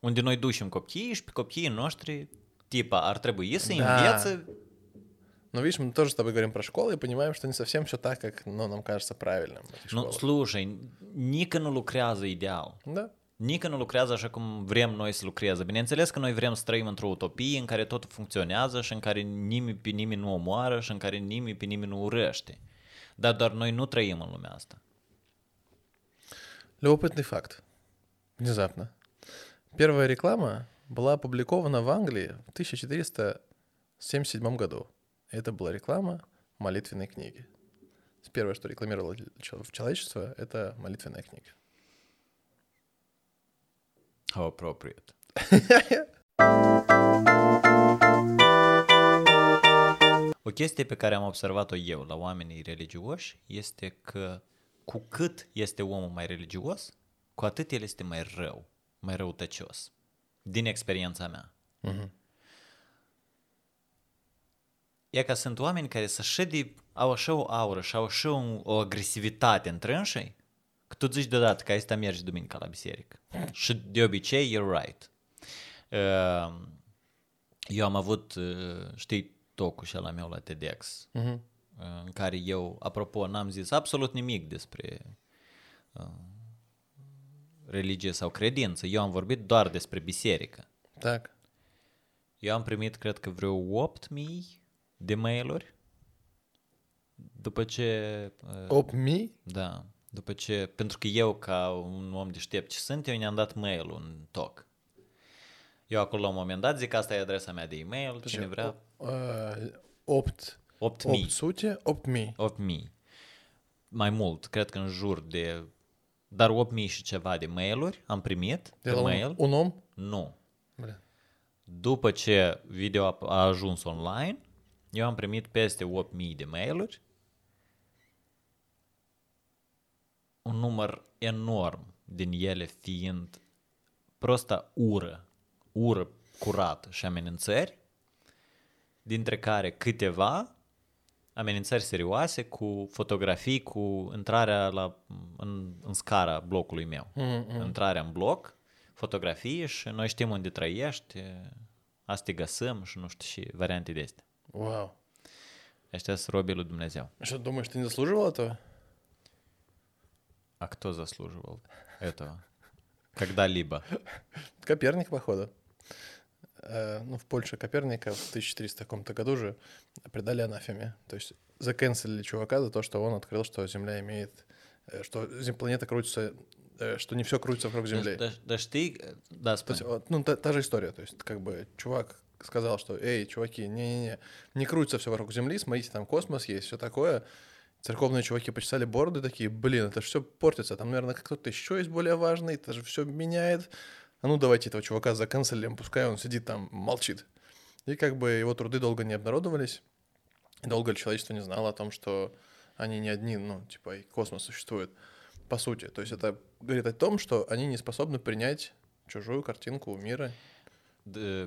unde noi ducem copiii și pe copiii noștri, tipa, ar trebui să Da. învețe Но видишь, мы тоже с тобой говорим про школы и понимаем, что не совсем все так, как ну, нам кажется правильным. в slujă, nică nu lucrează ideal. Да. Nică nu lucrează așa cum vrem noi să lucreze. Bineînțeles că noi vrem să trăim într-o utopie în care totul funcționează și în care nimeni pe nimeni nu omoară și în care nimeni pe nimeni nu urăște. Dar doar noi nu trăim în lumea asta. Любопытный факт. Внезапно. Первая реклама была опубликована в Англии в 1477 году. Это была реклама молитвенной книги. Первое, что рекламировало человечество, это молитвенная книга. How appropriate. O chestie pe care am observat-o eu la oamenii religioși este că cu cât este omul mai religios, cu atât el este mai rău, mai răutăcios. Din experiența mea. e că sunt oameni care să și de, au așa o aură și au așa o, o agresivitate în trânșei, că tu zici deodată că asta mergi duminica la biserică. și de obicei, you're right. Uh, eu am avut, uh, știi, tocul și la meu la TEDx, uh-huh. în care eu, apropo, n-am zis absolut nimic despre uh, religie sau credință. Eu am vorbit doar despre biserică. Tac. Eu am primit, cred că, vreo 8.000 de mail-uri. După ce... Uh, 8000? Da. După ce, pentru că eu, ca un om deștept ce sunt, eu ne-am dat mail un toc. Eu acolo la un moment dat zic, asta e adresa mea de e-mail, deci, cine vrea. 8 800, 8000. 8000. Mai mult, cred că în jur de dar 8000 și ceva de mail-uri am primit de pe mail. Un, un om? Nu. Bre. După ce video a, a ajuns online, eu am primit peste 8000 de mail-uri. Un număr enorm din ele fiind prosta ură, ură curată și amenințări, dintre care câteva amenințări serioase cu fotografii cu intrarea la, în, în scara blocului meu. Mm-hmm. Intrarea în bloc, fotografii și noi știm unde trăiești, asta te găsim și nu știu și variante de astea. Вау. Ăștia sunt robii lui Dumnezeu. Что, думаешь, ты не заслуживал этого? А кто заслуживал этого? Когда-либо. Коперник, походу. Э, ну, в Польше Коперника в 1400 каком-то году же предали анафеме. То есть заканцелили чувака за то, что он открыл, что Земля имеет... э, Что планета крутится... э, Что не все крутится вокруг Земли. Да, да știi, da, То есть, ну, та, та же история. То есть, как бы, чувак сказал, что, эй, чуваки, не-не-не, не крутится все вокруг Земли, смотрите, там космос есть, все такое. Церковные чуваки почесали бороды такие, блин, это все портится, там, наверное, кто-то еще есть более важный, это же все меняет. А ну, давайте этого чувака заканцелим, пускай он сидит там, молчит. И как бы его труды долго не обнародовались, и долго человечество не знало о том, что они не одни, ну, типа, и космос существует, по сути. То есть это говорит о том, что они не способны принять чужую картинку мира.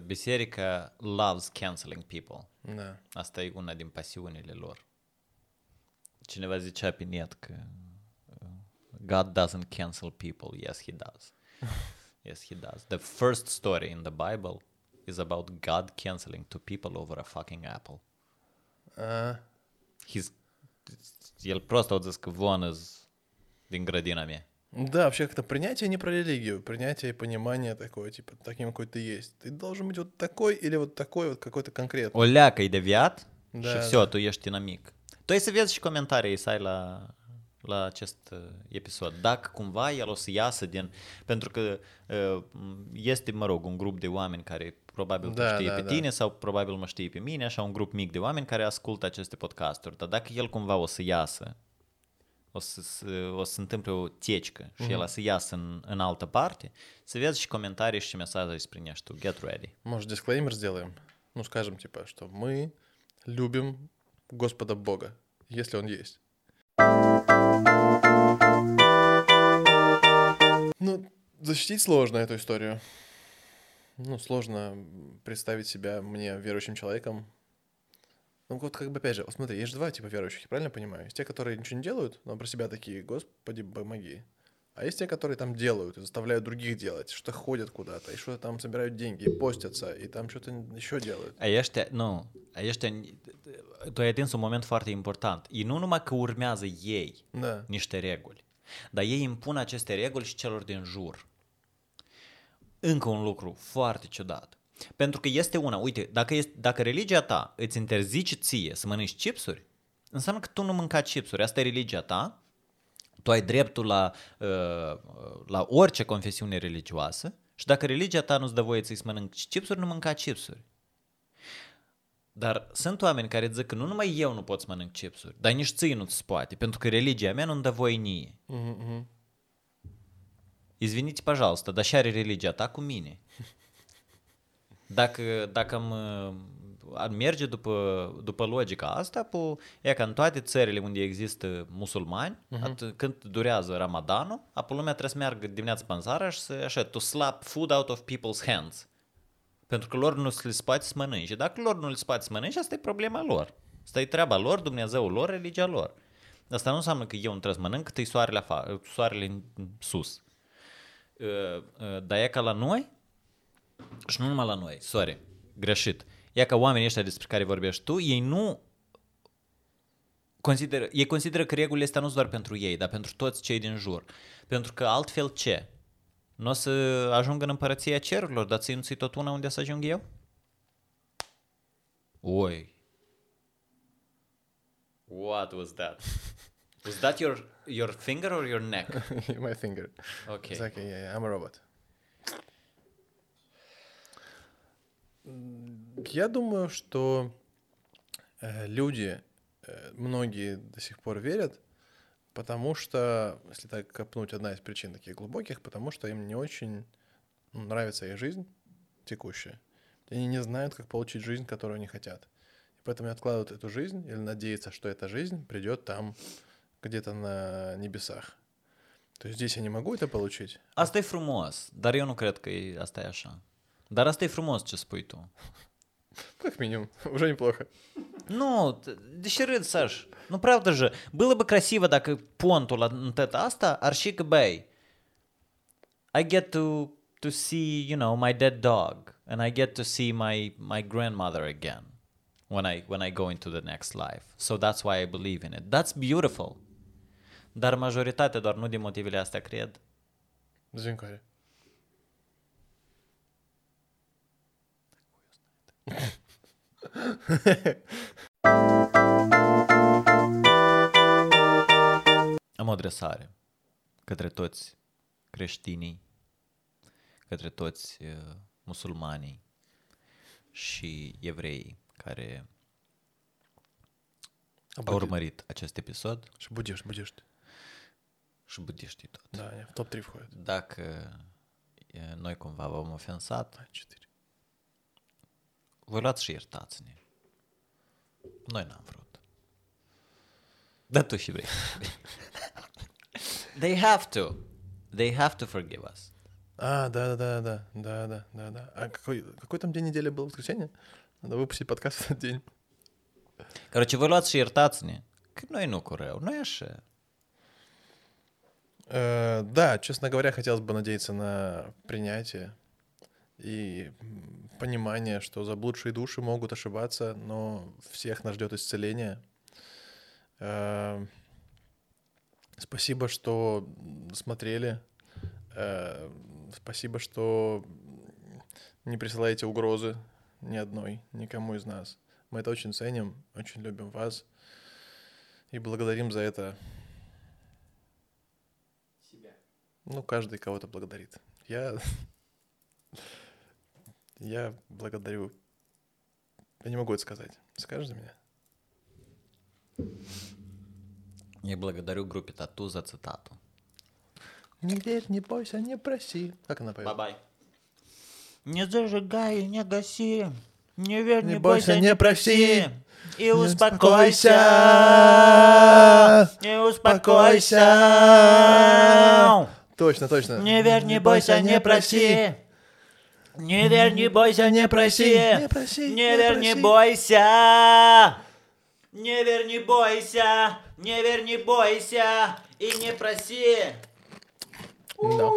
biserica loves canceling people. Da. Asta e una din pasiunile lor. Cineva zicea pe net că uh, God doesn't cancel people. Yes, he does. yes, he does. The first story in the Bible is about God canceling two people over a fucking apple. Uh. He's, el prost au zis că Von din grădina mea. да, вообще как-то принятие не про религию, принятие и понимание такое, типа, таким, какой ты есть. Ты должен быть вот такой или вот такой, вот какой-то конкретный. O leacă e deviat Da, și da. все, tu ești inamic. Tu ai să vezi și comentarii să ai la, la acest uh, episod. Dacă cumva el o să iasă din... Pentru că uh, este, mă rog, un grup de oameni care probabil Da, te știe da, pe da. tine sau probabil mă știe pe mine, așa un grup mic de oameni care ascultă aceste podcasturi. Dar dacă el cumva o să iasă, o să, o să se întâmple o течcă și el o să iasă în, în altă parte, să vezi și comentarii și mesaje despre не, что get ready. Может, дисклеймер сделаем? Ну, скажем, типа, что мы любим Господа Бога, если Он есть. Ну, защитить сложно эту историю. Ну, сложно представить себя мне верующим человеком. Ну, вот как бы, опять же, вот смотри, есть же два типа верующих, я правильно понимаю? Есть те, которые ничего не делают, но про себя такие, Господи, помоги. А есть те, которые там делают и заставляют других делать, что ходят куда-то, и что-то там собирают деньги, и постятся, и там что-то еще делают. A ăștia, nu, ăștia, tu ai atins un moment foarte important. Ei nu numai că urmează ei Да. niște reguli, dar ei impun aceste reguli și celor din jur. Încă un lucru foarte ciudat. Pentru că este una, uite, dacă, este, dacă religia ta îți interzice ție să mănânci chipsuri, înseamnă că tu nu mânca chipsuri. Asta e religia ta. Tu ai dreptul la, uh, la orice confesiune religioasă și dacă religia ta nu-ți dă voie să-i mănânci chipsuri, nu mânca chipsuri. Dar sunt oameni care zic că nu numai eu nu pot să mănânc chipsuri, dar nici ții nu-ți poate, pentru că religia mea nu-mi dă voie nie. Мгм, Извините, păjalsta, dar și are religia ta cu mine. Dacă, dacă am, ar merge după, după logica asta, pu, e ca în toate țările unde există musulmani, uh-huh. at, când durează Ramadanul, apoi lumea trebuie să meargă dimineața pe țară și să, așa, to slap food out of people's hands. Pentru că lor nu le poate să mănânce. Dacă lor nu le poate să mănânce, asta e problema lor. Asta e treaba lor, Dumnezeul lor, religia lor. Asta nu înseamnă că eu nu trebuie să mănânc, că e soarele, afa, soarele în sus. Uh, uh, dar e ca la noi, și nu numai la noi, sorry, greșit. E ca oamenii ăștia despre care vorbești tu, ei nu consideră, ei consideră că regulile astea nu sunt doar pentru ei, dar pentru toți cei din jur. Pentru că altfel ce? Nu o să ajungă în împărăția cerurilor, dar ți nu tot una unde să ajung eu? Oi. What was that? Was that your, your finger or your neck? My finger. Okay. It's okay, yeah, yeah, I'm a robot. Я думаю, что э, люди, э, многие до сих пор верят, потому что, если так копнуть, одна из причин таких глубоких, потому что им не очень ну, нравится их жизнь текущая. Они не знают, как получить жизнь, которую они хотят. И поэтому они откладывают эту жизнь или надеются, что эта жизнь придет там где-то на небесах. То есть здесь я не могу это получить. Asta e frumos, dar eu nu cred. Dar asta e frumos ce spui tu. Как минимум, уже неплохо. Nu, t- deși râd, Saș. Nu правда же. Было бы красиво dacă pontul la în tot asta ar și că, băi, I get to, to see, you know, my dead dog and I get to see my, my grandmother again when I, when I go into the next life. So that's why I believe in it. That's beautiful. Dar majoritatea doar nu din motivele astea cred. Зинкари. Am o adresare către toți creștinii, către toți uh, musulmanii și evreii care au urmărit acest episod Что будешь, будешь ты. și budiștii tot. Да, они в топ-3 входят. Dacă e, noi cumva v-am ofensat, 4. voi luați și iertați-ne. Noi n-am vrut. Dar tu și vrei. They have to. They have to forgive us. А, да, да, да, да, да, да, да. А какой, какой там день недели был? Воскресенье? Надо выпустить подкаст в этот день. Короче, și iertați-ne. Că noi nu cu rău, nu e așa. Э, да, честно говоря, хотелось бы надеяться на принятие и понимание, что заблудшие души могут ошибаться, но всех нас ждет исцеление. Э, Спасибо, что смотрели. Э, Спасибо, что не присылаете угрозы ни одной, никому из нас. Мы это очень ценим, очень любим вас и благодарим за это Себя. Ну, каждый кого-то благодарит. Я... Я благодарю... Я не могу это сказать. Скажешь за меня? Я благодарю группе Тату за цитату. Не верь, не бойся, не проси. Как она поет? Бай-бай. Не зажигай, не гаси. Не верь, Не бойся, не проси. И Не успокойся. успокойся. Не успокойся. Точно, точно. Не верь, не бойся, не проси. Не верь, не бойся, не проси. Не, проси, не, верь, не бойся. Не верь, не бойся. Не верь, не бойся. И не проси. Да.